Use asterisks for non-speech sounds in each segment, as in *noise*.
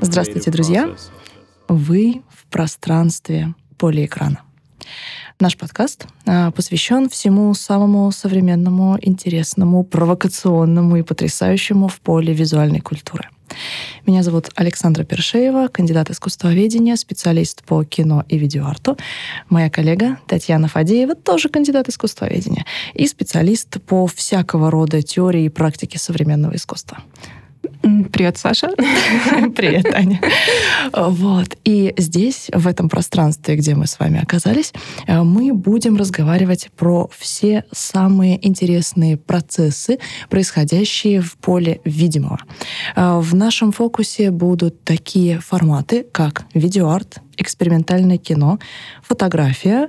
Здравствуйте, друзья! Вы в пространстве полиэкрана. Наш подкаст а, посвящен всему самому современному, интересному, провокационному и потрясающему в поле визуальной культуры. Меня зовут Александра Першеева, кандидат искусствоведения, специалист по кино и видеоарту. Моя коллега Татьяна Фадеева тоже кандидат искусствоведения и специалист по всякого рода теории и практике современного искусства. Привет, Саша. *laughs* Привет, Таня. Вот. И здесь, в этом пространстве, где мы с вами оказались, э, мы будем разговаривать про все самые интересные процессы, происходящие в поле видимого. Э, в нашем фокусе будут такие форматы, как видеоарт, экспериментальное кино, фотография,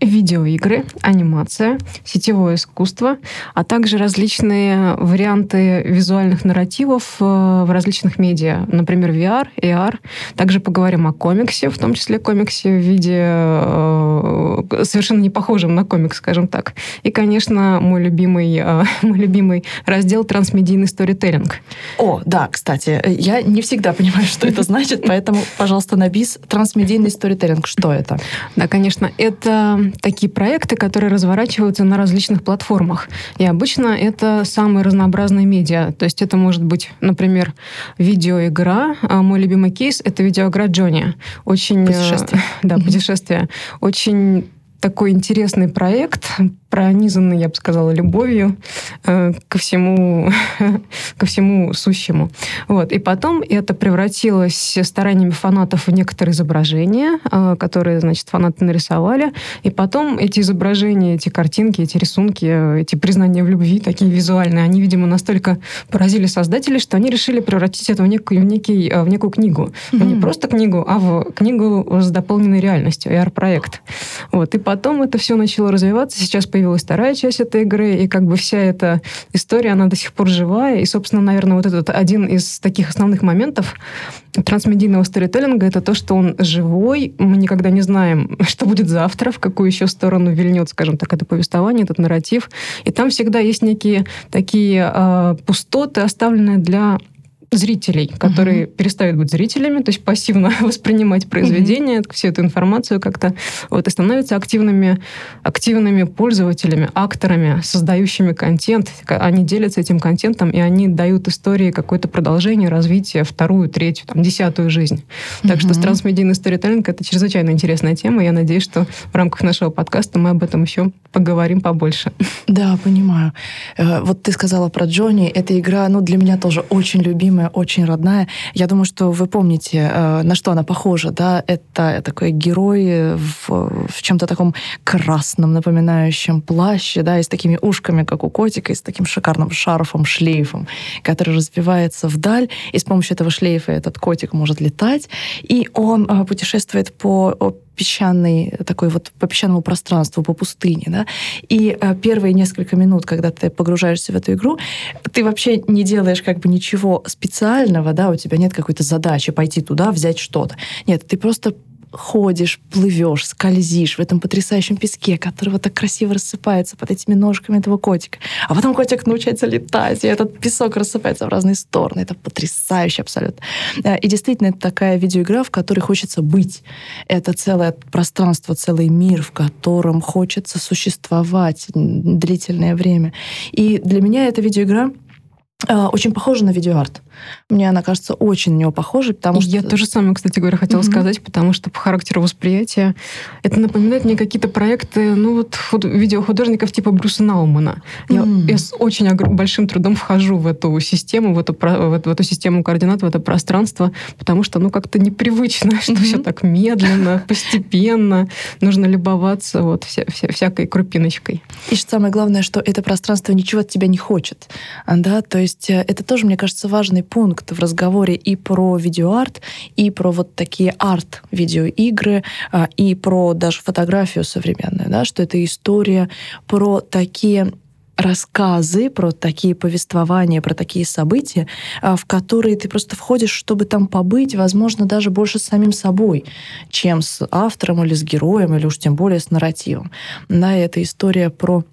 видеоигры, анимация, сетевое искусство, а также различные варианты визуальных нарративов э, в различных медиа, например, VR, AR. Также поговорим о комиксе, в том числе комиксе в виде э, совершенно не похожем на комикс, скажем так. И, конечно, мой любимый, э, *laughs* мой любимый раздел трансмедийный сторителлинг. О, да, кстати, я не всегда понимаю, *laughs* что это значит, поэтому, пожалуйста, на бис трансмедийный сторителлинг. Что это? Да, конечно, это такие проекты, которые разворачиваются на различных платформах. И обычно это самые разнообразные медиа. То есть это может быть, например, видеоигра. А мой любимый кейс — это видеоигра Джонни. Очень... Э, путешествие. *laughs* Да, путешествие. Очень такой интересный проект, пронизанный, я бы сказала, любовью э, ко всему, *laughs* ко всему сущему. Вот. И потом это превратилось стараниями фанатов в некоторые изображения, э, которые, значит, фанаты нарисовали. И потом эти изображения, эти картинки, эти рисунки, э, эти признания в любви, такие визуальные, они, видимо, настолько поразили создателей, что они решили превратить это в, некую, в, некий, э, в некую книгу. Mm-hmm. не просто книгу, а в книгу с дополненной реальностью, AR-проект. Вот. И потом это все начало развиваться. Сейчас появилась вторая часть этой игры, и как бы вся эта история, она до сих пор живая. И, собственно, наверное, вот этот один из таких основных моментов трансмедийного сторителлинга — это то, что он живой. Мы никогда не знаем, *laughs* что будет завтра, в какую еще сторону вильнет, скажем так, это повествование, этот нарратив. И там всегда есть некие такие э, пустоты, оставленные для зрителей, которые угу. перестают быть зрителями, то есть пассивно *laughs* воспринимать произведение, угу. всю эту информацию как-то, вот, и становятся активными, активными пользователями, акторами, создающими контент. Они делятся этим контентом, и они дают истории какое-то продолжение, развитие, вторую, третью, там, десятую жизнь. Угу. Так что трансмедийный сторителлинг — это чрезвычайно интересная тема. Я надеюсь, что в рамках нашего подкаста мы об этом еще поговорим побольше. Да, понимаю. Э, вот ты сказала про Джонни. Эта игра, ну, для меня тоже очень любимая любимая, очень родная. Я думаю, что вы помните, э, на что она похожа, да? Это такой герой в, в чем-то таком красном, напоминающем плаще, да, и с такими ушками, как у котика, и с таким шикарным шарфом, шлейфом, который развивается вдаль, и с помощью этого шлейфа этот котик может летать, и он э, путешествует по песчаный, такой вот по песчаному пространству, по пустыне, да, и э, первые несколько минут, когда ты погружаешься в эту игру, ты вообще не делаешь как бы ничего специального, да, у тебя нет какой-то задачи пойти туда, взять что-то. Нет, ты просто ходишь, плывешь, скользишь в этом потрясающем песке, который вот так красиво рассыпается под этими ножками этого котика. А потом котик научается летать, и этот песок рассыпается в разные стороны. Это потрясающе абсолютно. Э, и действительно, это такая видеоигра, в которой хочется быть. Это целое пространство, целый мир, в котором хочется существовать длительное время. И для меня эта видеоигра очень похожа на видеоарт. Мне она кажется очень на него похожей, потому что... Я тоже самое, кстати говоря, хотела mm-hmm. сказать, потому что по характеру восприятия это напоминает мне какие-то проекты, ну вот худ... видеохудожников типа Брюса Наумана. Mm-hmm. Я, я с очень большим трудом вхожу в эту систему, в эту, в, эту, в эту систему координат, в это пространство, потому что, ну, как-то непривычно, *laughs* что mm-hmm. все так медленно, постепенно, нужно любоваться вот вся, вся, всякой крупиночкой. И что самое главное, что это пространство ничего от тебя не хочет, да, то есть э, это тоже, мне кажется, важный пункт в разговоре и про видеоарт, и про вот такие арт-видеоигры, а, и про даже фотографию современную, да, что это история про такие рассказы, про такие повествования, про такие события, а, в которые ты просто входишь, чтобы там побыть, возможно, даже больше с самим собой, чем с автором или с героем, или уж тем более с нарративом. Да, это история про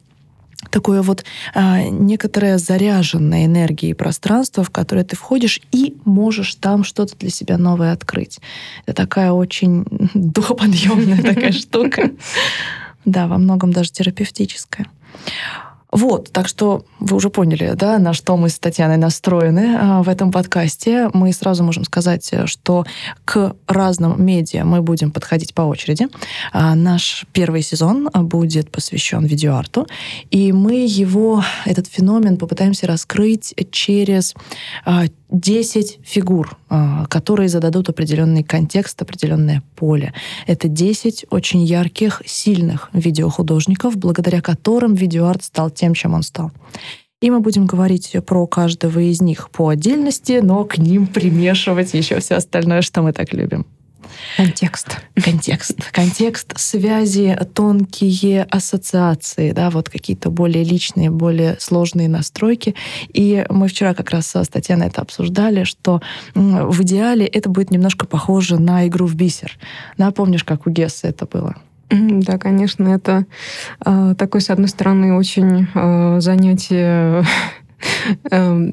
такое вот а, некоторое заряженное энергией пространство, в которое ты входишь и можешь там что-то для себя новое открыть. Это такая очень *laughs* духоподъемная такая *laughs* штука. Да, во многом даже терапевтическая. Вот, так что вы уже поняли, да, на что мы с Татьяной настроены а, в этом подкасте. Мы сразу можем сказать, что к разным медиа мы будем подходить по очереди. А, наш первый сезон будет посвящен видеоарту, и мы его, этот феномен, попытаемся раскрыть через а, 10 фигур, а, которые зададут определенный контекст, определенное поле. Это 10 очень ярких, сильных видеохудожников, благодаря которым видеоарт стал тем, чем он стал. И мы будем говорить про каждого из них по отдельности, но к ним примешивать еще все остальное, что мы так любим. Контекст. Контекст. Контекст, связи, тонкие ассоциации, да, вот какие-то более личные, более сложные настройки. И мы вчера как раз с Татьяной это обсуждали, что в идеале это будет немножко похоже на игру в бисер. Да, помнишь, как у Гесса это было? Да, конечно, это э, такое, с одной стороны, очень э, занятие *laughs* Эм,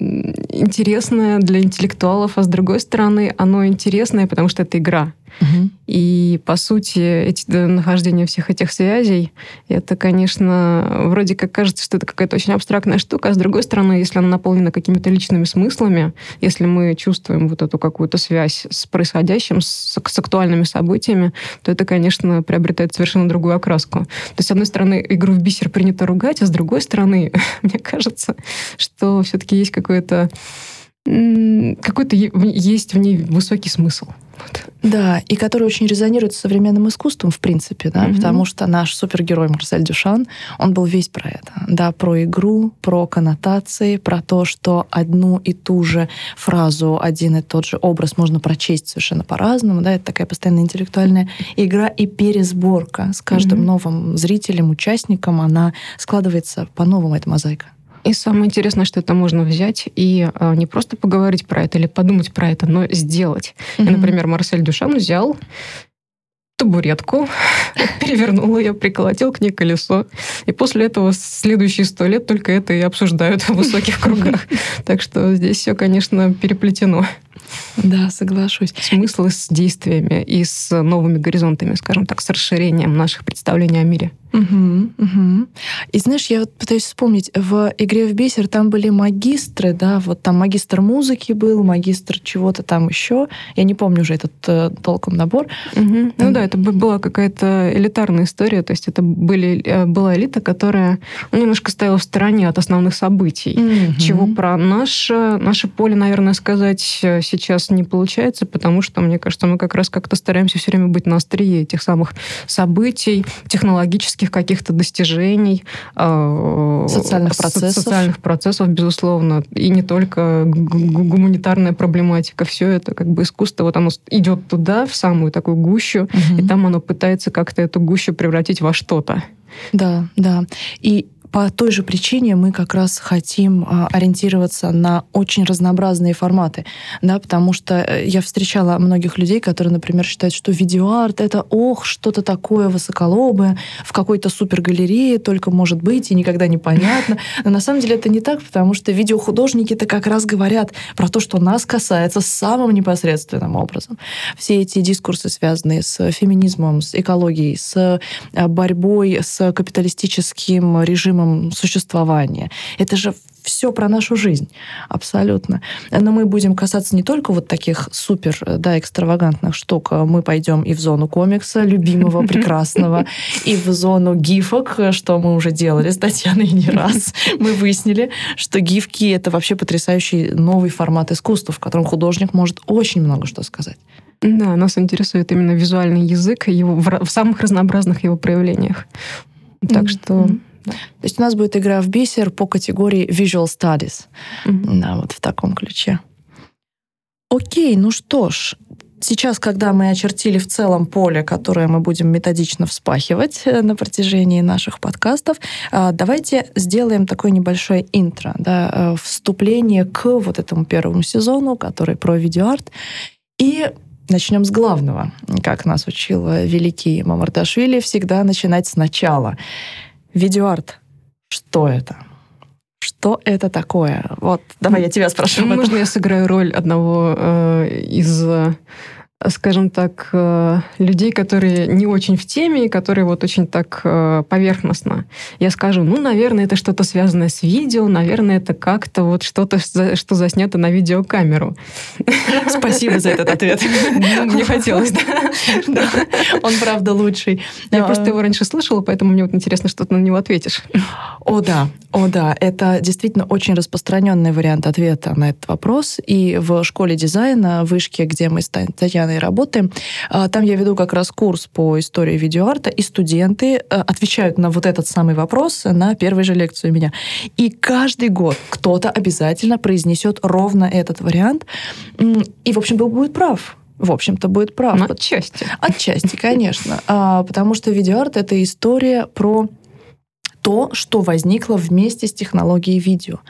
интересное для интеллектуалов, а с другой стороны, оно интересное, потому что это игра. Угу. И, по сути, эти, нахождение всех этих связей, это, конечно, вроде как кажется, что это какая-то очень абстрактная штука, а с другой стороны, если она наполнена какими-то личными смыслами, если мы чувствуем вот эту какую-то связь с происходящим, с, с актуальными событиями, то это, конечно, приобретает совершенно другую окраску. То есть, с одной стороны, игру в бисер принято ругать, а с другой стороны, *laughs* мне кажется, что все-таки есть какое-то какой-то есть в ней высокий смысл. Да, и который очень резонирует с современным искусством, в принципе, да, mm потому что наш супергерой Марсель Дюшан, он был весь про это, да, про игру, про коннотации, про то, что одну и ту же фразу, один и тот же образ можно прочесть совершенно по-разному, да, это такая постоянная интеллектуальная игра и пересборка с каждым mm новым зрителем, участником, она складывается по-новому, эта мозаика. И самое интересное, что это можно взять и а, не просто поговорить про это или подумать про это, но сделать. Mm-hmm. И, например, Марсель Дюшан взял табуретку, *laughs* перевернул ее, приколотил к ней колесо. И после этого следующие сто лет только это и обсуждают в высоких *laughs* кругах. Так что здесь все, конечно, переплетено. Да, соглашусь. Смыслы с действиями и с новыми горизонтами, скажем так, с расширением наших представлений о мире. Угу, угу. И знаешь, я вот пытаюсь вспомнить, в игре в бисер там были магистры, да, вот там магистр музыки был, магистр чего-то там еще. Я не помню уже этот э, толком набор. Угу. Ну да, это была какая-то элитарная история, то есть это были, э, была элита, которая ну, немножко стояла в стороне от основных событий, угу. чего про наше, наше поле, наверное, сказать э, сейчас не получается, потому что, мне кажется, мы как раз как-то стараемся все время быть на острие этих самых событий, технологических технических каких-то достижений, э, социальных процессов. социальных процессов, безусловно, и не только гуманитарная проблематика, все это как бы искусство, вот оно идет туда, в самую такую гущу, угу. и там оно пытается как-то эту гущу превратить во что-то. Да, да. И по той же причине мы как раз хотим а, ориентироваться на очень разнообразные форматы, да, потому что э, я встречала многих людей, которые, например, считают, что видеоарт — это, ох, что-то такое высоколобое, в какой-то супергалерее только может быть, и никогда не понятно. Но на самом деле это не так, потому что видеохудожники-то как раз говорят про то, что нас касается самым непосредственным образом. Все эти дискурсы, связанные с феминизмом, с экологией, с э, борьбой с капиталистическим режимом режимом существования. Это же все про нашу жизнь, абсолютно. Но мы будем касаться не только вот таких супер, да, экстравагантных штук. Мы пойдем и в зону комикса, любимого, *laughs* прекрасного, и в зону гифок, что мы уже делали с Татьяной не раз. Мы выяснили, что гифки — это вообще потрясающий новый формат искусства, в котором художник может очень много что сказать. Да, нас интересует именно визуальный язык его, в, в самых разнообразных его проявлениях. Так mm-hmm. что да. То есть у нас будет игра в бисер по категории Visual Studies. Mm-hmm. Да, вот в таком ключе. Окей, ну что ж, сейчас, когда мы очертили в целом поле, которое мы будем методично вспахивать э, на протяжении наших подкастов, а, давайте сделаем такое небольшое интро, да, э, вступление к вот этому первому сезону, который про видеоарт. И начнем с главного. Как нас учил великий Мамардашвили, всегда начинать сначала. Видеоарт. Что это? Что это такое? Вот, давай я тебя спрошу. Можно я сыграю роль одного э, из скажем так, э, людей, которые не очень в теме, и которые вот очень так э, поверхностно. Я скажу, ну, наверное, это что-то связанное с видео, наверное, это как-то вот что-то, что заснято на видеокамеру. Спасибо за этот ответ. Ну, мне хотелось, да. Он, правда, лучший. Я просто его раньше слышала, поэтому мне вот интересно, что ты на него ответишь. О, да. О, да. Это действительно очень распространенный вариант ответа на этот вопрос. И в школе дизайна, вышке, где мы с Татьяной постоянной работы. А, там я веду как раз курс по истории видеоарта, и студенты э, отвечают на вот этот самый вопрос на первой же лекции у меня. И каждый год кто-то обязательно произнесет ровно этот вариант. И, в общем-то, будет прав в общем-то, будет прав. Ну, отчасти. Отчасти, конечно. А, потому что видеоарт — это история про то, что возникло вместе с технологией видео.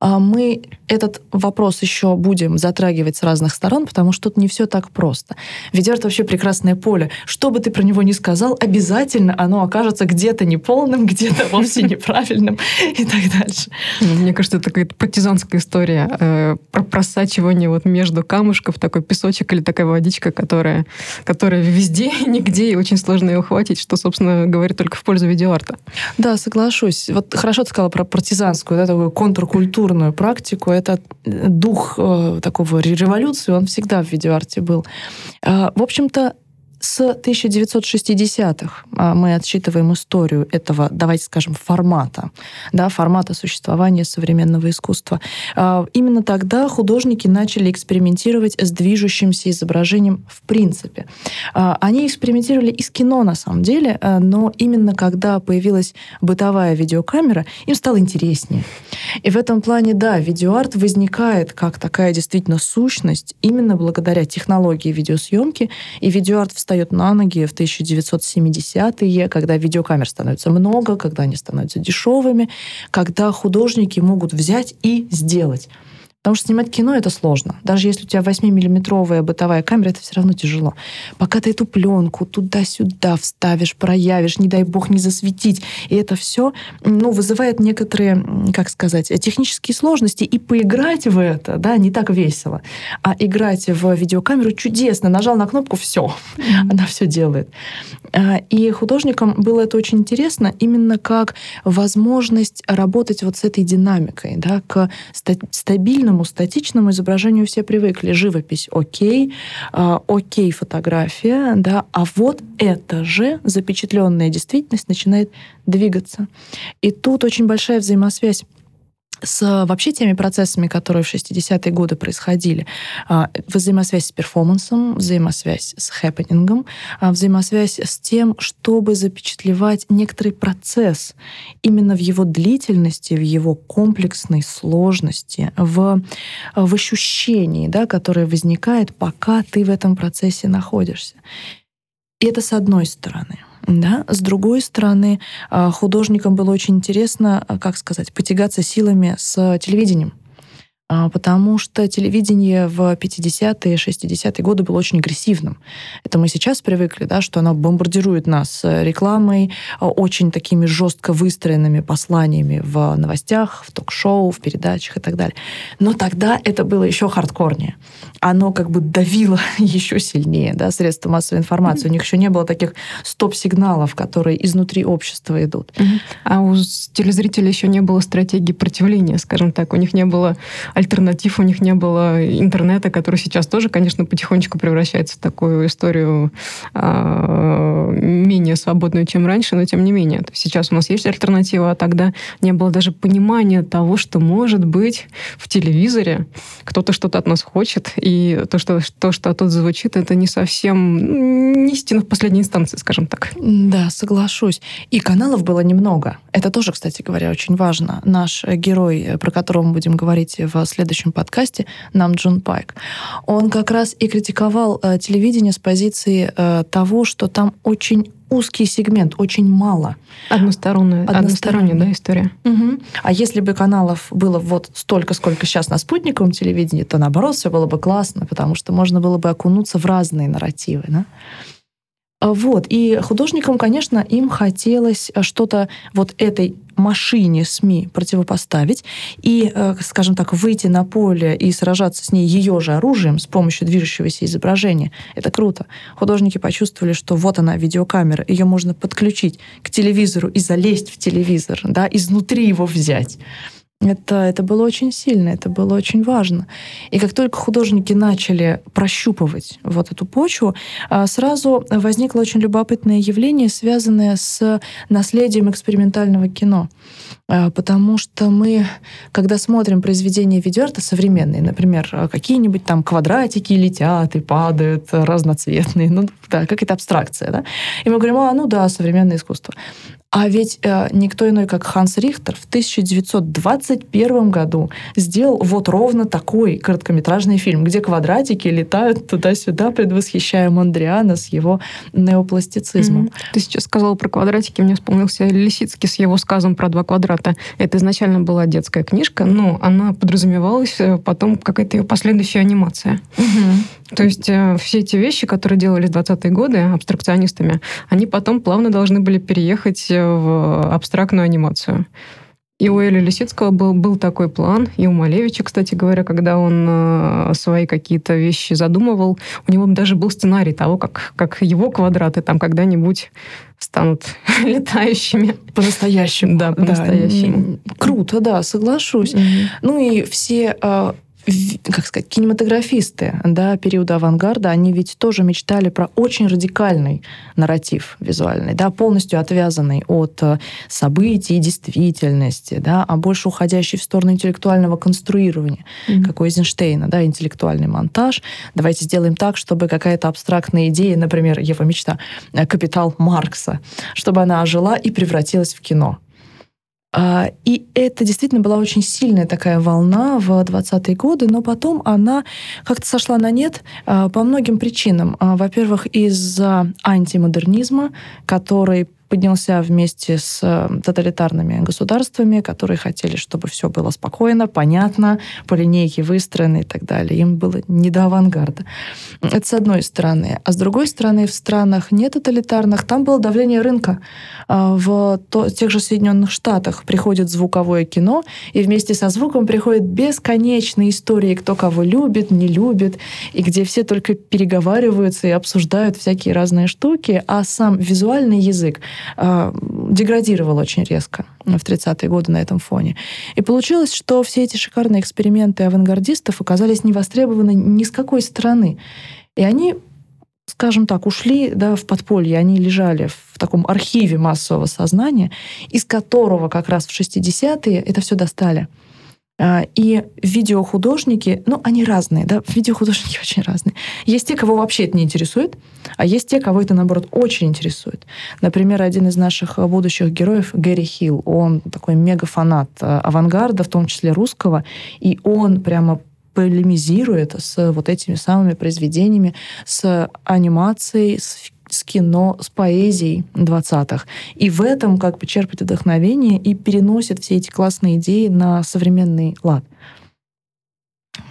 А, мы этот вопрос еще будем затрагивать с разных сторон, потому что тут не все так просто. Видео — это вообще прекрасное поле. Что бы ты про него ни сказал, обязательно оно окажется где-то неполным, *laughs* где-то вовсе неправильным и так дальше. Мне кажется, это какая-то партизанская история э, про просачивание вот между камушков, такой песочек или такая водичка, которая, которая везде, *laughs* нигде, и очень сложно ее ухватить, что, собственно, говорит только в пользу видеоарта. Да, соглашусь. Вот хорошо ты сказала про партизанскую, да, такую контркультурную практику. Это дух э, такого революции, он всегда в видеоарте был. Э, в общем-то, с 1960-х а, мы отсчитываем историю этого, давайте скажем, формата, да, формата существования современного искусства. А, именно тогда художники начали экспериментировать с движущимся изображением в принципе. А, они экспериментировали и с кино, на самом деле, но именно когда появилась бытовая видеокамера, им стало интереснее. И в этом плане, да, видеоарт возникает как такая действительно сущность именно благодаря технологии видеосъемки, и видеоарт встает встает на ноги в 1970-е, когда видеокамер становится много, когда они становятся дешевыми, когда художники могут взять и сделать. Потому что снимать кино это сложно. Даже если у тебя 8-миллиметровая бытовая камера, это все равно тяжело. Пока ты эту пленку туда-сюда вставишь, проявишь, не дай бог не засветить. И это все ну, вызывает некоторые, как сказать, технические сложности. И поиграть в это, да, не так весело. А играть в видеокамеру чудесно. Нажал на кнопку, все. Mm-hmm. Она все делает. А, и художникам было это очень интересно именно как возможность работать вот с этой динамикой, да, к стабильному статичному, статичному изображению все привыкли. Живопись окей, э, окей фотография, да, а вот это же запечатленная действительность начинает двигаться. И тут очень большая взаимосвязь с вообще теми процессами, которые в 60-е годы происходили. А, взаимосвязь с перформансом, взаимосвязь с хэппенингом, а, взаимосвязь с тем, чтобы запечатлевать некоторый процесс именно в его длительности, в его комплексной сложности, в, в ощущении, да, которое возникает, пока ты в этом процессе находишься. И это с одной стороны — да? С другой стороны, а, художникам было очень интересно, а, как сказать, потягаться силами с телевидением. А, потому что телевидение в 50-е, 60-е годы было очень агрессивным. Это мы сейчас привыкли, да, что оно бомбардирует нас рекламой, очень такими жестко выстроенными посланиями в новостях, в ток-шоу, в передачах и так далее. Но тогда это было еще хардкорнее. Оно как бы давило *laughs* еще сильнее, да, средства массовой информации. У них еще не было таких стоп-сигналов, которые изнутри общества идут. А у телезрителей еще не было стратегии противления, скажем так. У них не было альтернатив, у них не было интернета, который сейчас тоже, конечно, потихонечку превращается в такую историю э, менее свободную, чем раньше, но тем не менее. То есть сейчас у нас есть альтернатива, а тогда не было даже понимания того, что может быть в телевизоре кто-то что-то от нас хочет, и то, что, то, что оттуда звучит, это не совсем не истина в последней инстанции, скажем так. Да, соглашусь. И каналов было немного. Это тоже, кстати говоря, очень важно. Наш герой, про которого мы будем говорить в следующем подкасте, нам Джун Пайк, он как раз и критиковал э, телевидение с позиции э, того, что там очень узкий сегмент, очень мало. Односторонняя, односторонняя да, история. Угу. А если бы каналов было вот столько, сколько сейчас на спутниковом телевидении, то наоборот все было бы классно, потому что можно было бы окунуться в разные нарративы. Да? Вот. И художникам, конечно, им хотелось что-то вот этой машине СМИ противопоставить и, э, скажем так, выйти на поле и сражаться с ней ее же оружием с помощью движущегося изображения. Это круто. Художники почувствовали, что вот она, видеокамера, ее можно подключить к телевизору и залезть в телевизор, да, изнутри его взять. Это, это было очень сильно, это было очень важно. И как только художники начали прощупывать вот эту почву, а, сразу возникло очень любопытное явление, связанное с наследием экспериментального кино. А, потому что мы, когда смотрим произведения видеоарта современные, например, какие-нибудь там квадратики летят и падают разноцветные, ну да, как это абстракция, да, и мы говорим, а, ну да, современное искусство. А ведь э, никто иной, как Ханс Рихтер в 1921 году сделал вот ровно такой короткометражный фильм, где квадратики летают туда-сюда, предвосхищая Мондриана с его неопластицизмом. Mm-hmm. Ты сейчас сказала про квадратики, мне вспомнился Лисицкий с его сказом про два квадрата. Это изначально была детская книжка, но она подразумевалась э, потом какая-то ее последующая анимация. Mm-hmm. То есть э, все эти вещи, которые делали в 20-е годы абстракционистами, они потом плавно должны были переехать э, в абстрактную анимацию. И у Эли Лисицкого был, был такой план, и у Малевича, кстати говоря, когда он э, свои какие-то вещи задумывал, у него даже был сценарий того, как, как его квадраты там когда-нибудь станут *laughs* летающими. По-настоящему. Да, по-настоящему. Да, круто, да, соглашусь. Mm-hmm. Ну и все э, как сказать, кинематографисты да, периода авангарда, они ведь тоже мечтали про очень радикальный нарратив визуальный, да, полностью отвязанный от э, событий и действительности, да, а больше уходящий в сторону интеллектуального конструирования, mm-hmm. как у Эйзенштейна, да, интеллектуальный монтаж. Давайте сделаем так, чтобы какая-то абстрактная идея, например, его мечта, э, «Капитал Маркса», чтобы она ожила и превратилась в кино. А, и это действительно была очень сильная такая волна в 20-е годы, но потом она как-то сошла на нет а, по многим причинам. А, во-первых, из-за антимодернизма, который поднялся вместе с тоталитарными государствами, которые хотели, чтобы все было спокойно, понятно, по линейке выстроено и так далее. Им было не до авангарда. Это с одной стороны. А с другой стороны, в странах не тоталитарных там было давление рынка. А в тех же Соединенных Штатах приходит звуковое кино, и вместе со звуком приходят бесконечные истории, кто кого любит, не любит, и где все только переговариваются и обсуждают всякие разные штуки, а сам визуальный язык э, деградировал очень резко в 30-е годы на этом фоне. И получилось, что все эти шикарные эксперименты авангардистов оказались не востребованы ни с какой стороны. И они скажем так, ушли да, в подполье, они лежали в таком архиве массового сознания, из которого как раз в 60-е это все достали. А, и видеохудожники, ну, они разные, да, видеохудожники *laughs* очень разные. Есть те, кого вообще это не интересует, а есть те, кого это, наоборот, очень интересует. Например, один из наших будущих героев, Гэри Хилл, он такой мега-фанат а, авангарда, в том числе русского, и он прямо полемизирует с вот этими самыми произведениями, с анимацией, с кино, с поэзией 20-х. И в этом как бы черпает вдохновение и переносит все эти классные идеи на современный лад.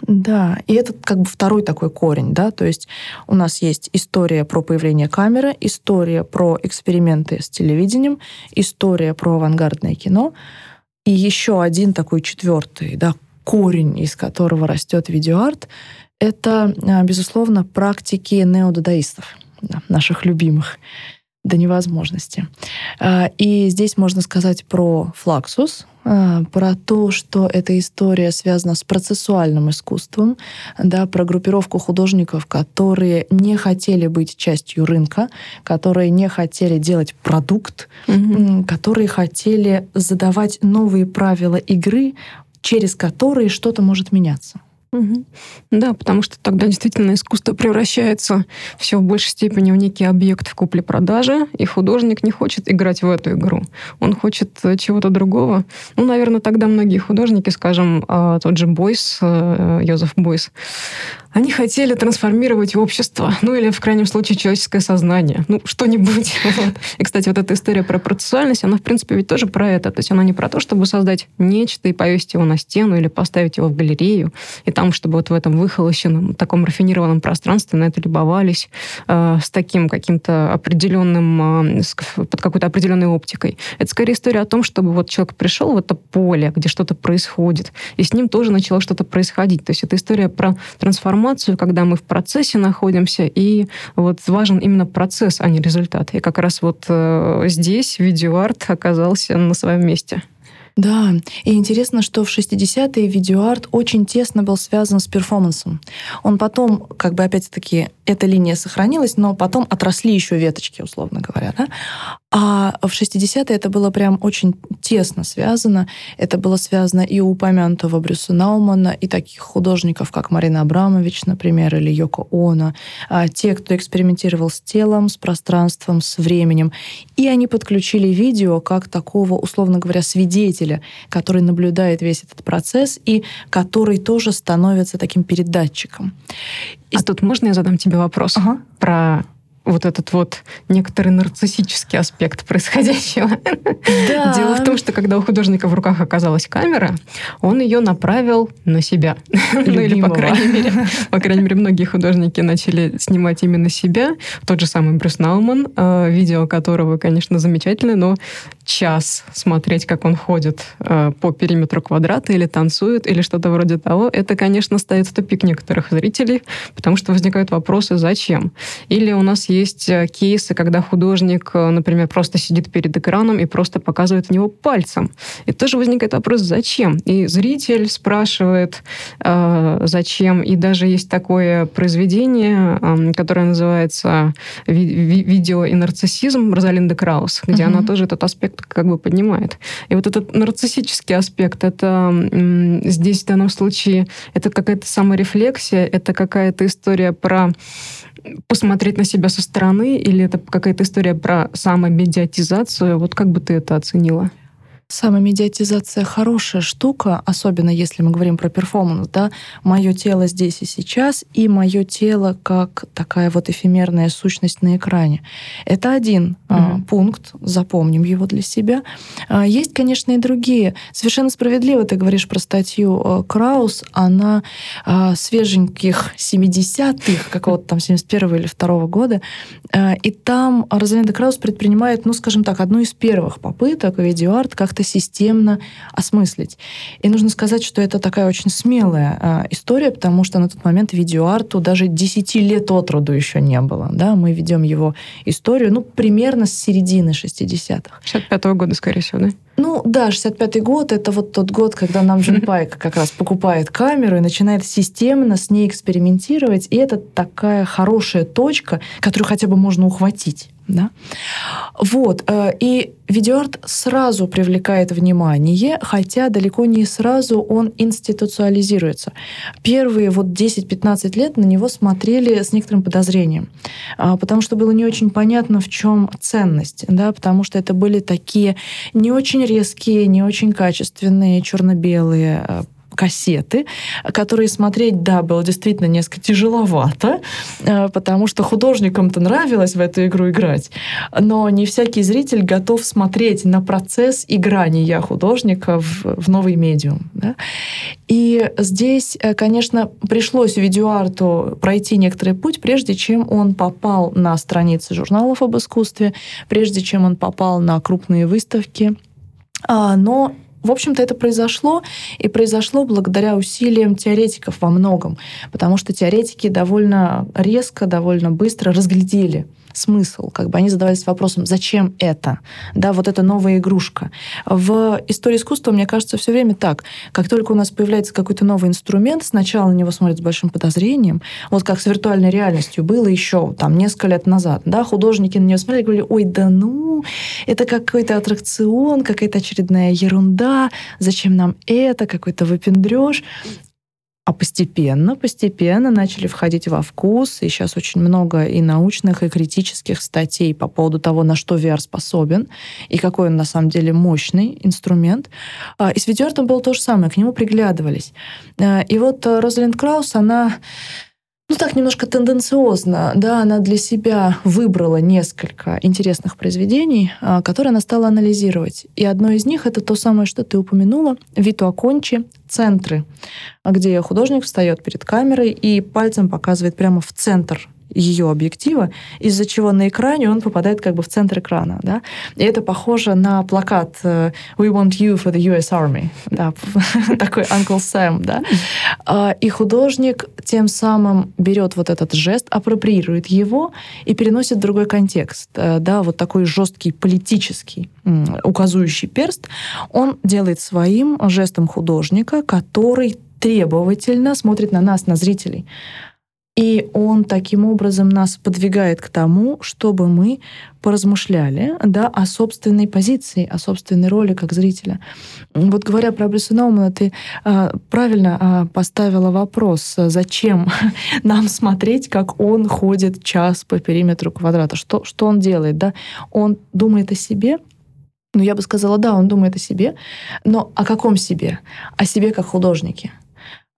Да, и это как бы второй такой корень, да, то есть у нас есть история про появление камеры, история про эксперименты с телевидением, история про авангардное кино, и еще один такой четвертый, да, корень, из которого растет видеоарт, это, а, безусловно, практики неодадаистов наших любимых до невозможности. А, и здесь можно сказать про флаксус, а, про то, что эта история связана с процессуальным искусством, да, про группировку художников, которые не хотели быть частью рынка, которые не хотели делать продукт, mm-hmm. которые хотели задавать новые правила игры, через которые что-то может меняться. Да, потому что тогда действительно искусство превращается все в большей степени в некий объект в купле-продаже, и художник не хочет играть в эту игру. Он хочет э, чего-то другого. Ну, наверное, тогда многие художники, скажем, а, тот же Бойс, э, Йозеф Бойс, они хотели трансформировать общество, ну или, в крайнем случае, человеческое сознание. Ну, что-нибудь. *laughs* И, кстати, вот эта история про процессуальность, она, в принципе, ведь тоже про это. То есть она не про то, чтобы создать нечто и повесить его на стену или поставить его в галерею, и там там, чтобы вот в этом выхолощенном, таком рафинированном пространстве на это любовались э, с таким каким-то определенным, э, под какой-то определенной оптикой. Это скорее история о том, чтобы вот человек пришел в это поле, где что-то происходит, и с ним тоже начало что-то происходить. То есть это история про трансформацию, когда мы в процессе находимся, и вот важен именно процесс, а не результат. И как раз вот э, здесь видеоарт оказался на своем месте. Да, и интересно, что в 60-е видеоарт очень тесно был связан с перформансом. Он потом, как бы опять-таки, эта линия сохранилась, но потом отросли еще веточки, условно говоря. Да? А в 60-е это было прям очень тесно связано. Это было связано и у упомянутого Брюса Наумана, и таких художников, как Марина Абрамович, например, или Йоко Оно. А те, кто экспериментировал с телом, с пространством, с временем. И они подключили видео как такого, условно говоря, свидетеля, который наблюдает весь этот процесс и который тоже становится таким передатчиком. И... А тут можно я задам тебе вопрос ага. про вот этот вот некоторый нарциссический аспект происходящего. Да. Дело в том, что когда у художника в руках оказалась камера, он ее направил на себя. ну или, по крайней мере, по крайней мере, многие художники начали снимать именно себя. Тот же самый Брюс Науман, э, видео которого, конечно, замечательное, но час смотреть, как он ходит э, по периметру квадрата или танцует, или что-то вроде того, это, конечно, ставит в тупик некоторых зрителей, потому что возникают вопросы, зачем? Или у нас есть э, кейсы, когда художник, э, например, просто сидит перед экраном и просто показывает в него пальцем. И тоже возникает вопрос, зачем? И зритель спрашивает, э, зачем. И даже есть такое произведение, э, которое называется «Видео и нарциссизм» Розалинда Краус, где uh-huh. она тоже этот аспект как бы поднимает. И вот этот нарциссический аспект, это здесь в данном случае, это какая-то саморефлексия, это какая-то история про посмотреть на себя со стороны, или это какая-то история про самомедиатизацию? Вот как бы ты это оценила? Самомедиатизация хорошая штука, особенно если мы говорим про перформанс, да, мое тело здесь и сейчас, и мое тело как такая вот эфемерная сущность на экране. Это один mm-hmm. а, пункт, запомним его для себя. А, есть, конечно, и другие. Совершенно справедливо ты говоришь про статью а, Краус, она а, свеженьких 70-х, какого-то там 71 или 2 года, а, и там Розалинда Краус предпринимает, ну, скажем так, одну из первых попыток видеоарт как-то как-то системно осмыслить. И нужно сказать, что это такая очень смелая э, история, потому что на тот момент видеоарту даже 10 лет от роду еще не было. Да? Мы ведем его историю, ну, примерно с середины 60-х. 65-го года, скорее всего, да? Ну да, 65-й год — это вот тот год, когда нам *laughs* Джин Пайк как раз покупает камеру и начинает системно с ней экспериментировать. И это такая хорошая точка, которую хотя бы можно ухватить. Да? Вот. Э, и видеоарт сразу привлекает внимание, хотя далеко не сразу он институциализируется. Первые вот 10-15 лет на него смотрели с некоторым подозрением, а, потому что было не очень понятно, в чем ценность, да, потому что это были такие не очень резкие, не очень качественные черно-белые э, кассеты, которые смотреть, да, было действительно несколько тяжеловато, э, потому что художникам-то нравилось в эту игру играть, но не всякий зритель готов смотреть на процесс играния художника в, в новый медиум. Да? И здесь, э, конечно, пришлось видеоарту пройти некоторый путь, прежде чем он попал на страницы журналов об искусстве, прежде чем он попал на крупные выставки. А, но в общем-то, это произошло, и произошло благодаря усилиям теоретиков во многом, потому что теоретики довольно резко, довольно быстро разглядели смысл. Как бы они задавались вопросом, зачем это? Да, вот эта новая игрушка. В истории искусства, мне кажется, все время так. Как только у нас появляется какой-то новый инструмент, сначала на него смотрят с большим подозрением. Вот как с виртуальной реальностью было еще там несколько лет назад. Да, художники на нее смотрели и говорили, ой, да ну, это какой-то аттракцион, какая-то очередная ерунда, зачем нам это, какой-то выпендреж. А постепенно, постепенно начали входить во вкус, и сейчас очень много и научных, и критических статей по поводу того, на что VR способен, и какой он на самом деле мощный инструмент. А, и с видеоартом было то же самое, к нему приглядывались. А, и вот Розалинд Краус, она ну так немножко тенденциозно, да, она для себя выбрала несколько интересных произведений, а, которые она стала анализировать. И одно из них это то самое, что ты упомянула, Виту Акончи, центры, где художник встает перед камерой и пальцем показывает прямо в центр ее объектива, из-за чего на экране он попадает как бы в центр экрана. Да? И это похоже на плакат э, «We want you for the US Army». *laughs* Да? *laughs* Такой Uncle Sam. Да? А, и художник тем самым берет вот этот жест, апроприирует его и переносит в другой контекст. Э, да? Вот такой жесткий политический указующий перст он делает своим жестом художника, который требовательно смотрит на нас, на зрителей. И он таким образом нас подвигает к тому, чтобы мы поразмышляли да, о собственной позиции, о собственной роли как зрителя. Вот говоря про Брюса Наумана, ты э, правильно э, поставила вопрос, зачем *laughs* нам смотреть, как он ходит час по периметру квадрата, что, что он делает. Да? Он думает о себе, ну, я бы сказала, да, он думает о себе, но о каком себе? О себе как художнике.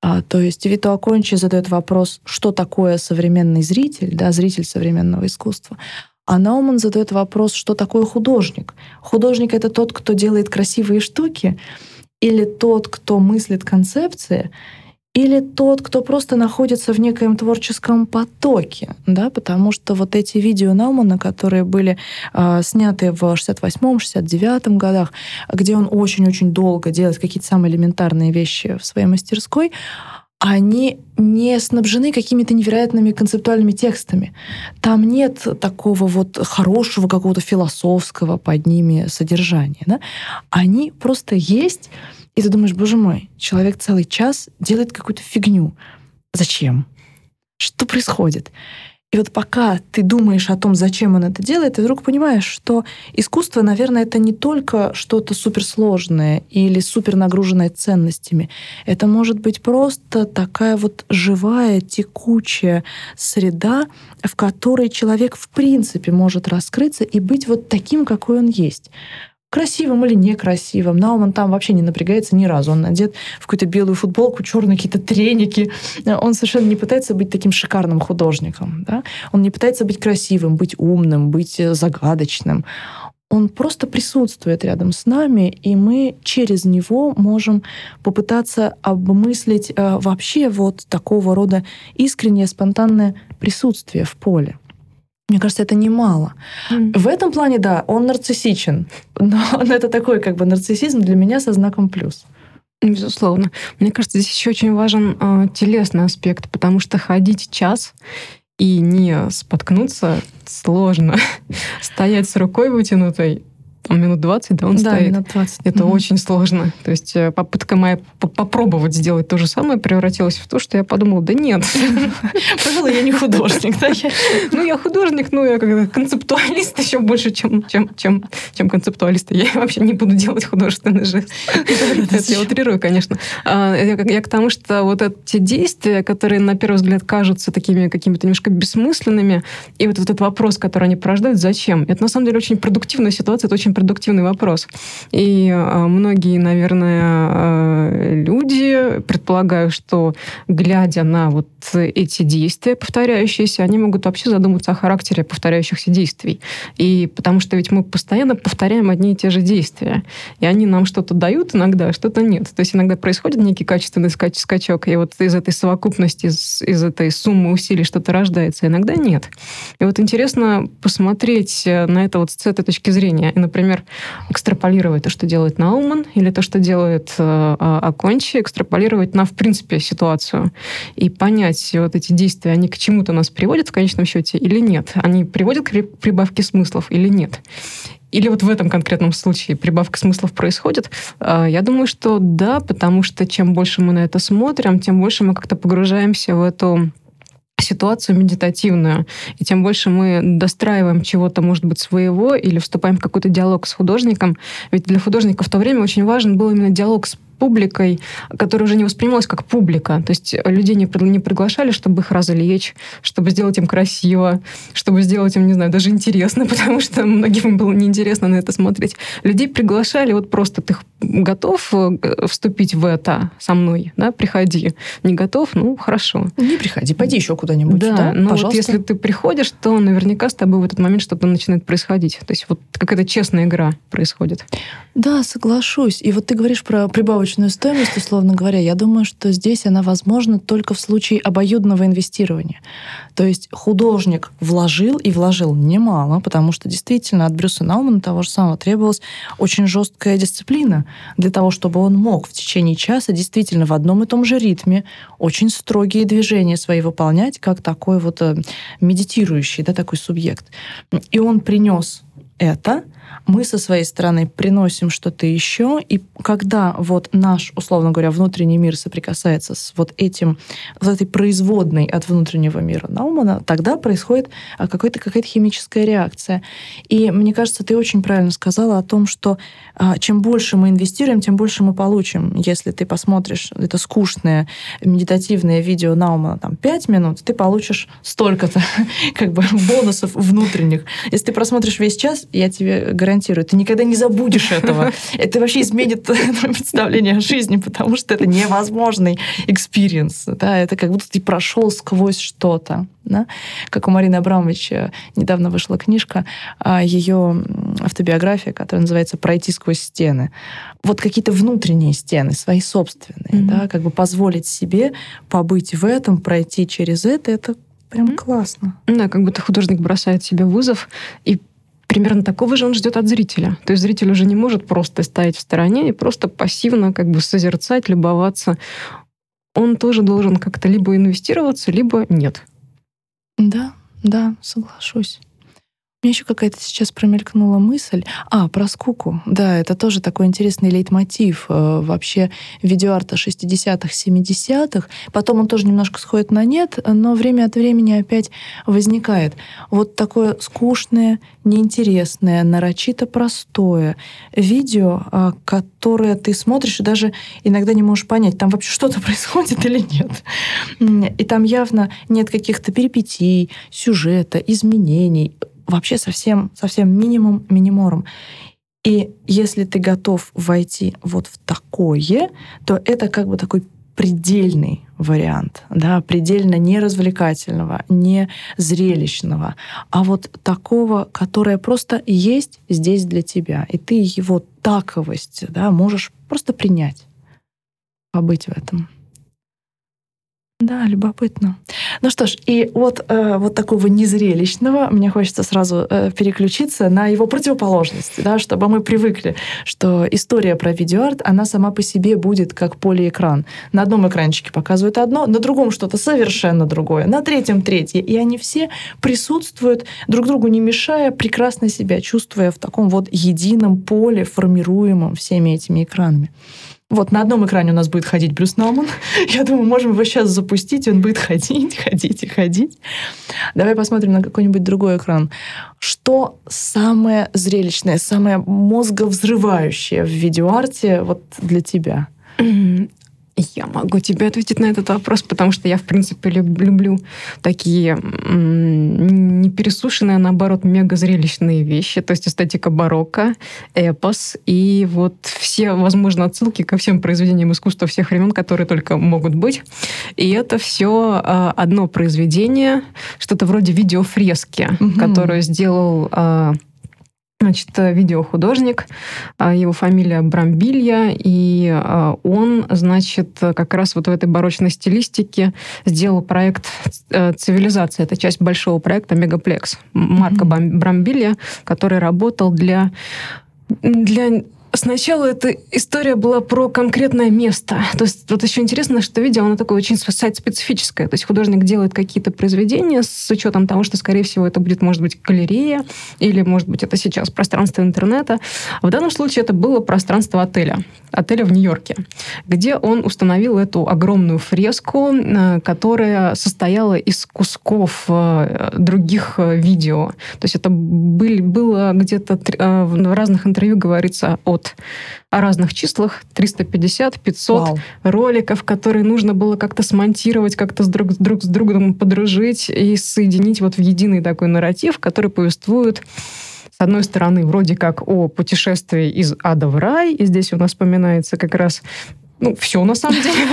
А, то есть Вито Акончи задает вопрос, что такое современный зритель, да, зритель современного искусства. А Науман задает вопрос, что такое художник. Художник — это тот, кто делает красивые штуки, или тот, кто мыслит концепции, или тот, кто просто находится в некоем творческом потоке, да, потому что вот эти видео Наумана, которые были э, сняты в 68-69 годах, где он очень-очень долго делает какие-то самые элементарные вещи в своей мастерской, они не снабжены какими-то невероятными концептуальными текстами. Там нет такого вот хорошего какого-то философского под ними содержания. Да? Они просто есть, и ты думаешь, боже мой, человек целый час делает какую-то фигню. Зачем? Что происходит? И вот пока ты думаешь о том, зачем он это делает, ты вдруг понимаешь, что искусство, наверное, это не только что-то суперсложное или супер нагруженное ценностями. Это может быть просто такая вот живая, текучая среда, в которой человек в принципе может раскрыться и быть вот таким, какой он есть красивым или некрасивым. Науман там вообще не напрягается ни разу. Он надет в какую-то белую футболку, черные какие-то треники. Он совершенно не пытается быть таким шикарным художником. Да? Он не пытается быть красивым, быть умным, быть загадочным. Он просто присутствует рядом с нами, и мы через него можем попытаться обмыслить э, вообще вот такого рода искреннее, спонтанное присутствие в поле. Мне кажется, это немало. Mm. В этом плане, да, он нарциссичен. *laughs* Но это такой как бы нарциссизм для меня со знаком плюс. Безусловно. Мне кажется, здесь еще очень важен э, телесный аспект, потому что ходить час и не споткнуться сложно. *laughs* Стоять с рукой вытянутой там, минут 20, да, он да, стоит. минут 20. Это угу. очень сложно. То есть э, попытка моя попробовать сделать то же самое превратилась в то, что я подумала, да нет. *laughs* Пожалуй, я не художник. *laughs* Ну, я художник, ну, я концептуалист еще больше, чем концептуалист. Я вообще не буду делать художественный жест. *laughs* Это я утрирую, конечно. А, я к тому, что вот эти действия, которые на первый взгляд кажутся такими какими-то немножко бессмысленными, и вот этот вопрос, который они порождают, зачем? Это на самом деле очень продуктивная ситуация, это очень продуктивный вопрос. И э, многие, наверное, э, люди, предполагаю, что глядя на вот эти действия повторяющиеся, они могут вообще задуматься о характере повторяющихся действий. И потому что ведь мы постоянно повторяем одни и те же действия. И они нам что-то дают иногда, что-то нет. То есть иногда происходит некий качественный скач скачок, и вот из этой совокупности, из, из этой суммы усилий что-то рождается, иногда нет. И вот интересно посмотреть на это вот с этой точки зрения. И, например, экстраполировать то, что делает Науман, или то, что делает э, Акончи, экстраполировать на, в принципе, ситуацию и понять, вот эти действия, они к чему-то нас приводят в конечном счете или нет? Они приводят к прибавке смыслов или нет? Или вот в этом конкретном случае прибавка смыслов происходит? Э, я думаю, что да, потому что чем больше мы на это смотрим, тем больше мы как-то погружаемся в эту ситуацию медитативную, и тем больше мы достраиваем чего-то, может быть, своего, или вступаем в какой-то диалог с художником. Ведь для художника в то время очень важен был именно диалог с публикой, которая уже не воспринималась как публика. То есть людей не, не приглашали, чтобы их развлечь, чтобы сделать им красиво, чтобы сделать им, не знаю, даже интересно, *laughs* потому что многим было неинтересно на это смотреть. Людей приглашали, вот просто ты готов э, вступить в это со мной, да, приходи. Не готов, ну, хорошо. Не приходи, пойди еще куда-нибудь, да? да? Но вот если ты приходишь, то наверняка с тобой в этот момент что-то начинает происходить. То есть вот какая-то честная игра происходит. Да, соглашусь. И вот ты говоришь про прибавочную стоимость, условно говоря. Я думаю, что здесь она возможна только в случае обоюдного инвестирования. То есть художник вложил и вложил немало, потому что действительно от Брюса Наумана того же самого требовалась очень жесткая дисциплина для того, чтобы он мог в течение часа действительно в одном и том же ритме очень строгие движения свои выполнять, как такой вот э, медитирующий, да, такой субъект. И он принес это, мы со своей стороны приносим что-то еще, и когда вот наш, условно говоря, внутренний мир соприкасается с вот этим, вот этой производной от внутреннего мира Наумана, тогда происходит а, какая-то какая-то химическая реакция. И мне кажется, ты очень правильно сказала о том, что а, чем больше мы инвестируем, тем больше мы получим. Если ты посмотришь это скучное медитативное видео Наумана там 5 минут, ты получишь столько-то *laughs* как бы бонусов внутренних. Если ты просмотришь весь час, я тебе гарантирую, ты никогда не забудешь этого. *laughs* Это вообще изменит представление о жизни, потому что это невозможный experience. Да? Это как будто ты прошел сквозь что-то. Да? Как у Марины Абрамович недавно вышла книжка, а, ее автобиография, которая называется «Пройти сквозь стены». Вот какие-то внутренние стены, свои собственные, mm-hmm. да, как бы позволить себе побыть в этом, пройти через это, это прям mm-hmm. классно. Да, как будто художник бросает себе вызов и примерно такого же он ждет от зрителя. То есть зритель уже не может просто стоять в стороне и просто пассивно как бы созерцать, любоваться. Он тоже должен как-то либо инвестироваться, либо нет. Да, да, соглашусь меня еще какая-то сейчас промелькнула мысль. А, про скуку. Да, это тоже такой интересный лейтмотив э, вообще видеоарта 60-х, 70-х. Потом он тоже немножко сходит на нет, но время от времени опять возникает. Вот такое скучное, неинтересное, нарочито простое видео, э, которое ты смотришь и даже иногда не можешь понять, там вообще что-то *laughs* происходит или нет. И там явно нет каких-то перипетий, сюжета, изменений вообще совсем, совсем минимум миниморум. И если ты готов войти вот в такое, то это как бы такой предельный вариант, да, предельно не развлекательного, не зрелищного, а вот такого, которое просто есть здесь для тебя, и ты его таковость, да, можешь просто принять, побыть в этом. Да, любопытно. Ну что ж, и вот, э, вот такого незрелищного мне хочется сразу э, переключиться на его противоположность, да, чтобы мы привыкли, что история про видеоарт, она сама по себе будет как полиэкран. На одном экранчике показывают одно, на другом что-то совершенно другое, на третьем третье. И они все присутствуют, друг другу не мешая, прекрасно себя чувствуя в таком вот едином поле, формируемом всеми этими экранами. Вот на одном экране у нас будет ходить Брюс Норман. *laughs* Я думаю, можем его сейчас запустить, он будет ходить, *laughs* ходить и ходить. Давай посмотрим на какой-нибудь другой экран. Что самое зрелищное, самое мозговзрывающее в видеоарте вот для тебя? Я могу тебе ответить на этот вопрос, потому что я, в принципе, люблю такие не пересушенные, а наоборот, мега зрелищные вещи. То есть эстетика барокко, эпос и вот все, возможно, отсылки ко всем произведениям искусства всех времен, которые только могут быть. И это все а, одно произведение, что-то вроде видеофрески, угу. которую сделал а, Значит, видеохудожник, а, его фамилия Брамбилья, и а, он, значит, как раз вот в этой барочной стилистике сделал проект э, «Цивилизация». Это часть большого проекта «Мегаплекс» Марка mm-hmm. Брамбилья, который работал для для Сначала эта история была про конкретное место. То есть вот еще интересно, что видео, оно такое очень сайт-специфическое. То есть художник делает какие-то произведения с учетом того, что, скорее всего, это будет, может быть, галерея, или, может быть, это сейчас пространство интернета. В данном случае это было пространство отеля. Отеля в Нью-Йорке, где он установил эту огромную фреску, э, которая состояла из кусков э, других э, видео. То есть это были, было где-то в разных интервью говорится от о разных числах, 350, 500 Вау. роликов, которые нужно было как-то смонтировать, как-то с друг, друг с другом подружить и соединить вот в единый такой нарратив, который повествует с одной стороны, вроде как о путешествии из ада в рай, и здесь у нас вспоминается как раз ну, все на самом деле.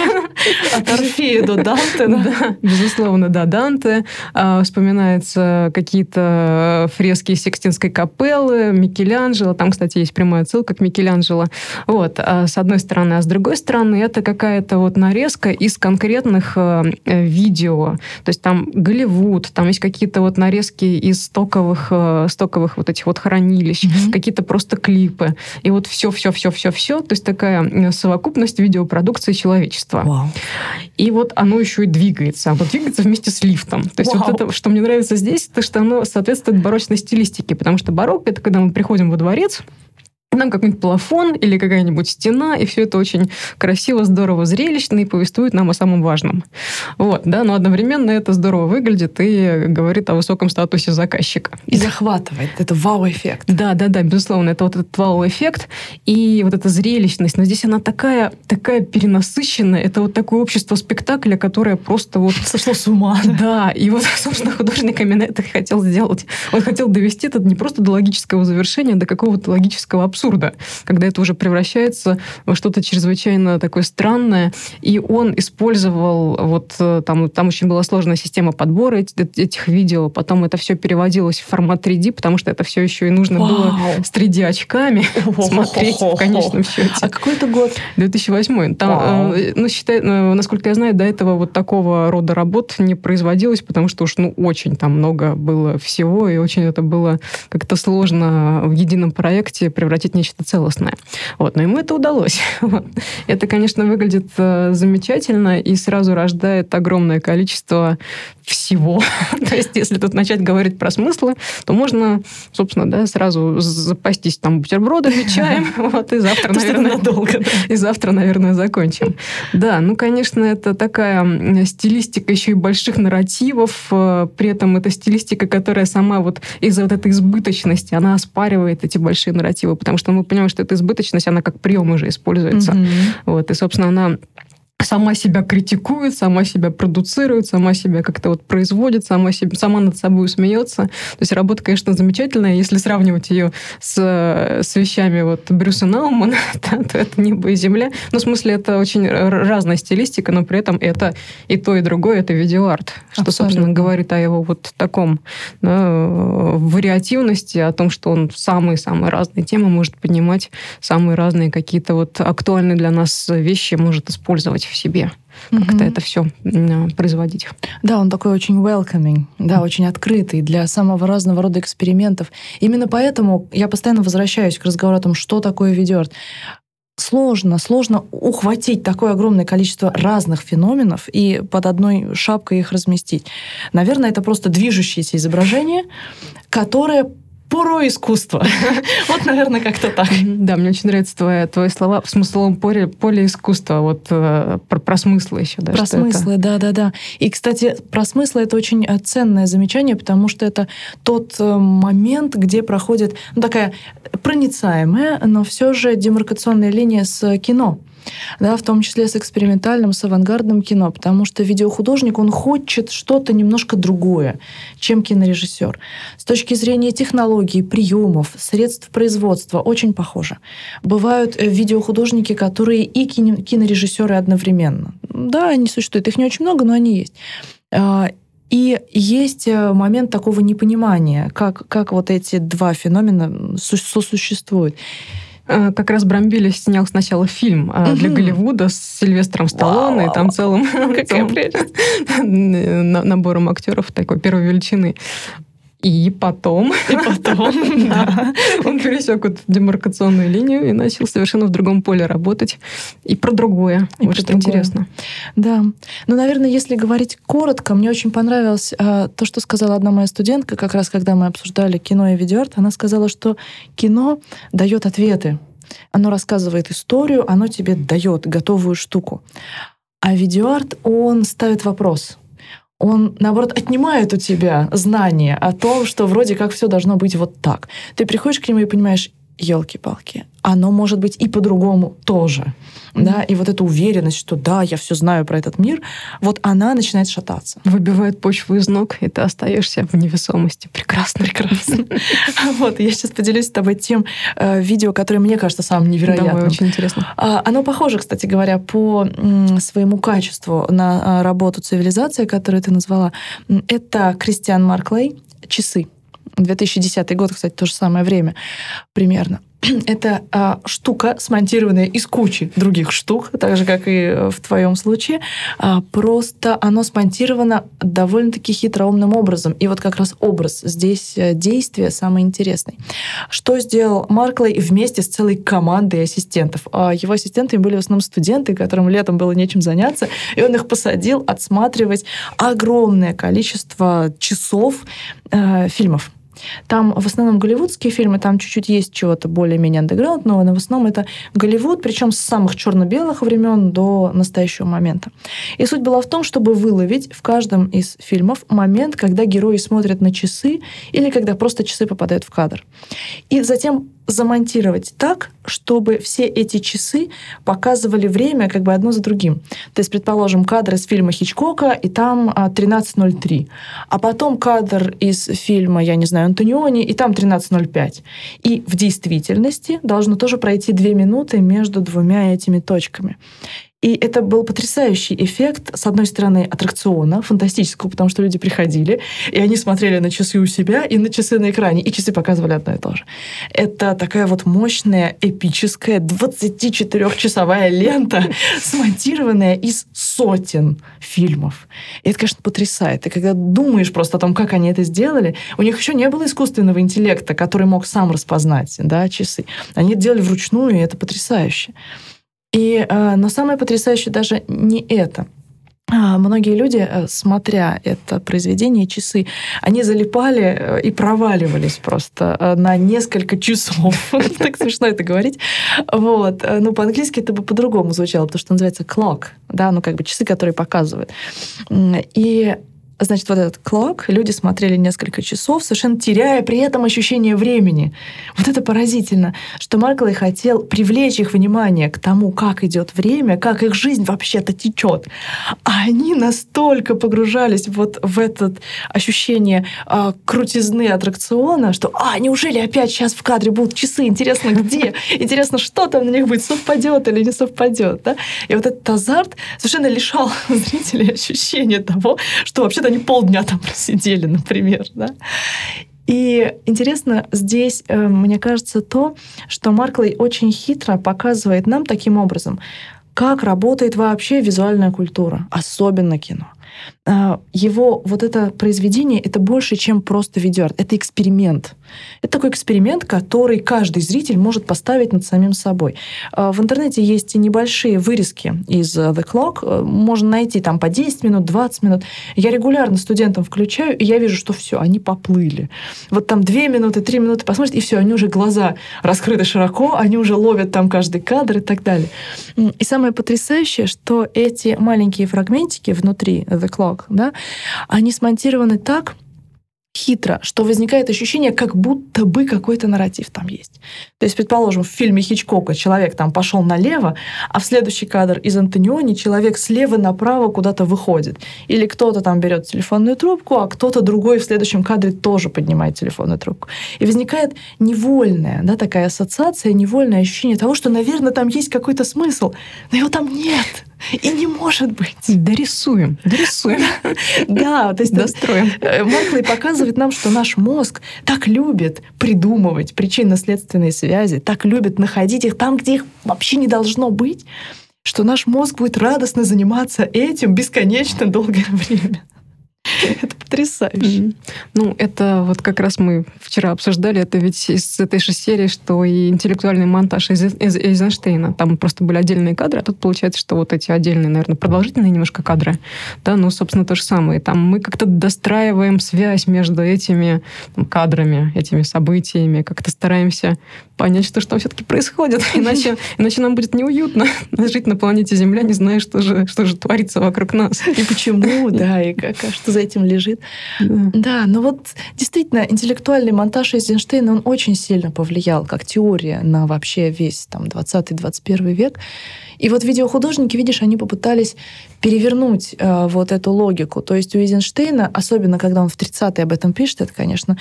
*laughs* От Орфея до Данте, да? Безусловно, да, Данте. А, вспоминаются какие-то фрески Секстинской капеллы, Микеланджело. Там, кстати, есть прямая ссылка к Микеланджело. Вот, а с одной стороны. А с другой стороны, это какая-то вот нарезка из конкретных э, видео. То есть там Голливуд, там есть какие-то вот нарезки из стоковых, э, стоковых вот этих вот хранилищ, mm-hmm. какие-то просто клипы. И вот все-все-все-все-все. То есть такая совокупность видеопродукции человечества. Вау. И вот оно еще и двигается. Оно двигается вместе с лифтом. То есть Вау. вот это, что мне нравится здесь, это что оно соответствует барочной стилистике. Потому что барокко — это когда мы приходим во дворец, нам какой-нибудь плафон или какая-нибудь стена, и все это очень красиво, здорово, зрелищно и повествует нам о самом важном. Вот, да, но одновременно это здорово выглядит и говорит о высоком статусе заказчика. И захватывает. Это вау-эффект. Да, да, да, безусловно, это вот этот вау-эффект и вот эта зрелищность. Но здесь она такая, такая перенасыщенная. Это вот такое общество спектакля, которое просто вот... *laughs* Сошло с ума. Да, и вот, *laughs* собственно, художник именно это хотел сделать. Он хотел довести это не просто до логического завершения, а до какого-то логического абсурда абсурда, когда это уже превращается во что-то чрезвычайно такое странное. И он использовал, вот э, там, там очень была сложная система подбора этих видео, потом это все переводилось в формат 3D, потому что это все еще и нужно Вау. было с 3D-очками *laughs* смотреть в конечном счете. А какой это год? 2008. Там, э, ну, считай, э, насколько я знаю, до этого вот такого рода работ не производилось, потому что уж ну, очень там много было всего, и очень это было как-то сложно в едином проекте превратить создать нечто целостное. Вот. Но ему это удалось. *laughs* Это, конечно, выглядит э, замечательно и сразу рождает огромное количество всего. *laughs* То есть, если тут начать говорить про смыслы, то можно, собственно, да, сразу запастись там бутербродами, *laughs* чаем, вот, и завтра, наверное, долго. И завтра, наверное, закончим. Да, ну, конечно, это такая стилистика еще и больших нарративов, э, при этом это стилистика, которая сама вот из-за вот этой избыточности, она оспаривает эти большие нарративы, потому что мы понимаем, что эта избыточность, она как прием уже используется. Mm-hmm. Вот, и, собственно, она сама себя критикует, сама себя продуцирует, сама себя как-то вот производит, сама, себе, сама над собой смеется. То есть работа, конечно, замечательная. Если сравнивать ее с, с вещами вот Брюса Наумана, *laughs* то, то это небо и земля. Ну, в смысле, это очень разная стилистика, но при этом это и то, и другое, это видеоарт. Что, Абсолютно. собственно, говорит о его вот таком да, вариативности, о том, что он самые-самые разные темы может поднимать, самые разные какие-то вот актуальные для нас вещи может использовать в себе как-то mm-hmm. это все производить. Да, он такой очень welcoming, да, mm-hmm. очень открытый для самого разного рода экспериментов. Именно поэтому я постоянно возвращаюсь к разговору о том, что такое видеоарт. Сложно, сложно ухватить такое огромное количество разных феноменов и под одной шапкой их разместить. Наверное, это просто движущееся изображение, которое поро искусства. *laughs* Вот, наверное, как-то так. Да, мне очень нравятся твои, твои слова в смысловом поле, поле искусства. Вот э, про, про смыслы еще. Да, про смыслы, да, да, да. И, кстати, про смыслы это очень э, ценное замечание, потому что это тот э, момент, где проходит ну, такая проницаемая, но все же демаркационная линия с кино да, в том числе с экспериментальным, с авангардным кино, потому что видеохудожник, он хочет что-то немножко другое, чем кинорежиссер. С точки зрения технологий, приемов, средств производства очень похоже. Бывают э, видеохудожники, которые и кинорежиссеры одновременно. Да, они существуют, их не очень много, но они есть. А, и есть э, момент такого непонимания, как, как вот эти два феномена сосуществуют. Э, как раз Брамбили снял сначала фильм угу. для Голливуда с Сильвестром Сталлоне, и там целым, целым *laughs* *laughs* набором актеров такой первой величины. И потом, *laughs* и потом *laughs* да, он пересек эту демаркационную линию и начал совершенно в другом поле работать. И про другое. И вот что интересно. Да. Ну, наверное, если говорить коротко, мне очень понравилось а, то, что сказала одна моя студентка, как раз когда мы обсуждали кино и видеоарт. Она сказала, что кино дает ответы. Оно рассказывает историю, оно тебе дает готовую штуку. А видеоарт, он ставит вопрос он, наоборот, отнимает у тебя знания о том, что вроде как все должно быть вот так. Ты приходишь к нему и понимаешь, елки-палки, оно может быть и по-другому тоже. Mm-hmm. Да, и вот эта уверенность, что да, я все знаю про этот мир, вот она начинает шататься. Выбивает почву из ног, и ты остаешься в невесомости. Прекрасно. Прекрасно. *laughs* Вот, я сейчас поделюсь с тобой тем э, видео, которое мне кажется самым невероятным. Очень интересно. А, оно похоже, кстати говоря, по своему качеству на а, работу цивилизации, которую ты назвала. Это Кристиан Марклей «Часы». 2010 год, кстати, то же самое время примерно. *clears throat* Это а, штука, смонтированная из кучи других штук, так же, как и в твоем случае. А, просто оно смонтировано довольно-таки хитроумным образом. И вот как раз образ здесь э, действия самый интересный. Что сделал Марклей вместе с целой командой ассистентов? А, его ассистентами были в основном студенты, которым летом было нечем заняться, и он их посадил отсматривать огромное количество часов э, фильмов там в основном голливудские фильмы, там чуть-чуть есть чего-то более-менее андеграундного, но в основном это Голливуд, причем с самых черно-белых времен до настоящего момента. И суть была в том, чтобы выловить в каждом из фильмов момент, когда герои смотрят на часы или когда просто часы попадают в кадр. И затем замонтировать так, чтобы все эти часы показывали время как бы одно за другим. То есть, предположим, кадр из фильма Хичкока, и там 13.03. А потом кадр из фильма, я не знаю, Антониони, и там 13.05. И в действительности должно тоже пройти две минуты между двумя этими точками. И это был потрясающий эффект, с одной стороны, аттракциона, фантастического, потому что люди приходили, и они смотрели на часы у себя и на часы на экране, и часы показывали одно и то же. Это такая вот мощная, эпическая 24-часовая лента, *laughs* смонтированная из сотен фильмов. И это, конечно, потрясает. И когда думаешь просто о том, как они это сделали, у них еще не было искусственного интеллекта, который мог сам распознать да, часы. Они это делали вручную, и это потрясающе. И, э, но самое потрясающее даже не это. А, многие люди, э, смотря это произведение «Часы», они залипали э, и проваливались просто на несколько часов. *laughs* Так смешно это говорить. Вот. Ну, по-английски это бы по-другому звучало, потому что называется clock, да, ну, как бы часы, которые показывают. И Значит, вот этот клок люди смотрели несколько часов, совершенно теряя при этом ощущение времени. Вот это поразительно, что Марклey хотел привлечь их внимание к тому, как идет время, как их жизнь вообще-то течет. А они настолько погружались вот в это ощущение а, крутизны аттракциона, что «А, неужели опять сейчас в кадре будут часы? Интересно, где? Интересно, что там на них будет? Совпадет или не совпадет?» да? И вот этот азарт совершенно лишал *laughs* зрителей ощущения того, что вообще-то они полдня там *laughs* просидели, например, да. И интересно здесь, э, мне кажется, то, что Марклей очень хитро показывает нам таким образом, как работает вообще визуальная культура, особенно кино. А, его вот это произведение — это больше, чем просто видеоарт. Это эксперимент. Это такой эксперимент, который каждый зритель может поставить над самим собой. А, в интернете есть небольшие вырезки из э, The Clock. Э, можно найти там по 10 минут, 20 минут. Я регулярно студентам включаю, и я вижу, что все, они поплыли. Вот там 2 минуты, 3 минуты посмотрят, и все, они уже глаза раскрыты широко, они уже ловят там каждый кадр и так далее. И самое потрясающее, что эти маленькие фрагментики внутри The Clock, да, они смонтированы так, хитро, что возникает ощущение, как будто бы какой-то нарратив там есть. То есть, предположим, в фильме Хичкока человек там пошел налево, а в следующий кадр из Антониони человек слева направо куда-то выходит. Или кто-то там берет телефонную трубку, а кто-то другой в следующем кадре тоже поднимает телефонную трубку. И возникает невольная да, такая ассоциация, невольное ощущение того, что, наверное, там есть какой-то смысл, но его там нет. И не может быть. Дорисуем, дорисуем. Да, то есть достроим. Э, Марклey показывает нам, что наш мозг так любит придумывать причинно-следственные связи, так любит находить их там, где их вообще не должно быть, что наш мозг будет радостно заниматься этим бесконечно долгое *laughs* время. *laughs* Это потрясающе. Ну, это вот как раз мы вчера обсуждали, это ведь из этой же серии, что и интеллектуальный монтаж из, Эйзенштейна. Там просто были отдельные кадры, а тут получается, что вот эти отдельные, наверное, продолжительные немножко кадры. Да, ну, собственно, то же самое. Там мы как-то достраиваем связь между этими там, кадрами, этими событиями, как-то стараемся понять, что, что все-таки происходит. *laughs* Иначе, *laughs* иначе нам будет неуютно жить на планете Земля, не зная, что же, что же творится вокруг нас. И почему, да, и как, а что за этим лежит. Да. да, но вот действительно интеллектуальный монтаж Эйзенштейна, он очень сильно повлиял как теория на вообще весь там 20-21 век. И вот видеохудожники, видишь, они попытались перевернуть э, вот эту логику. То есть у Эйзенштейна, особенно когда он в 30-е об этом пишет, это, конечно,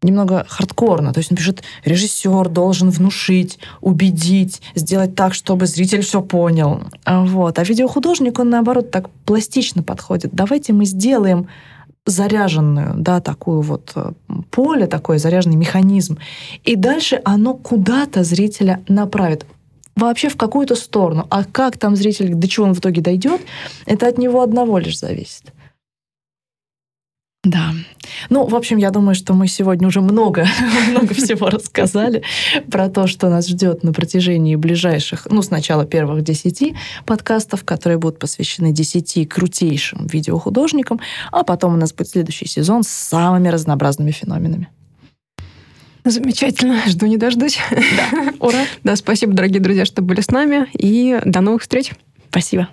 немного хардкорно. То есть он пишет, режиссер должен внушить, убедить, сделать так, чтобы зритель все понял. А вот. А видеохудожник, он наоборот так пластично подходит. Давайте мы сделаем заряженную, да, такую вот э, поле, такой заряженный механизм. И дальше оно куда-то зрителя направит вообще в какую-то сторону. А как там зритель, до чего он в итоге дойдет, это от него одного лишь зависит. Да. Ну, в общем, я думаю, что мы сегодня уже много, *laughs* много всего рассказали про то, что нас ждет на протяжении ближайших, ну, сначала первых десяти подкастов, которые будут посвящены десяти крутейшим видеохудожникам, а потом у нас будет следующий сезон с самыми разнообразными феноменами. Замечательно. Жду не дождусь. Да. *laughs* Ура. Да, спасибо, дорогие друзья, что были с нами. И до новых встреч. Спасибо.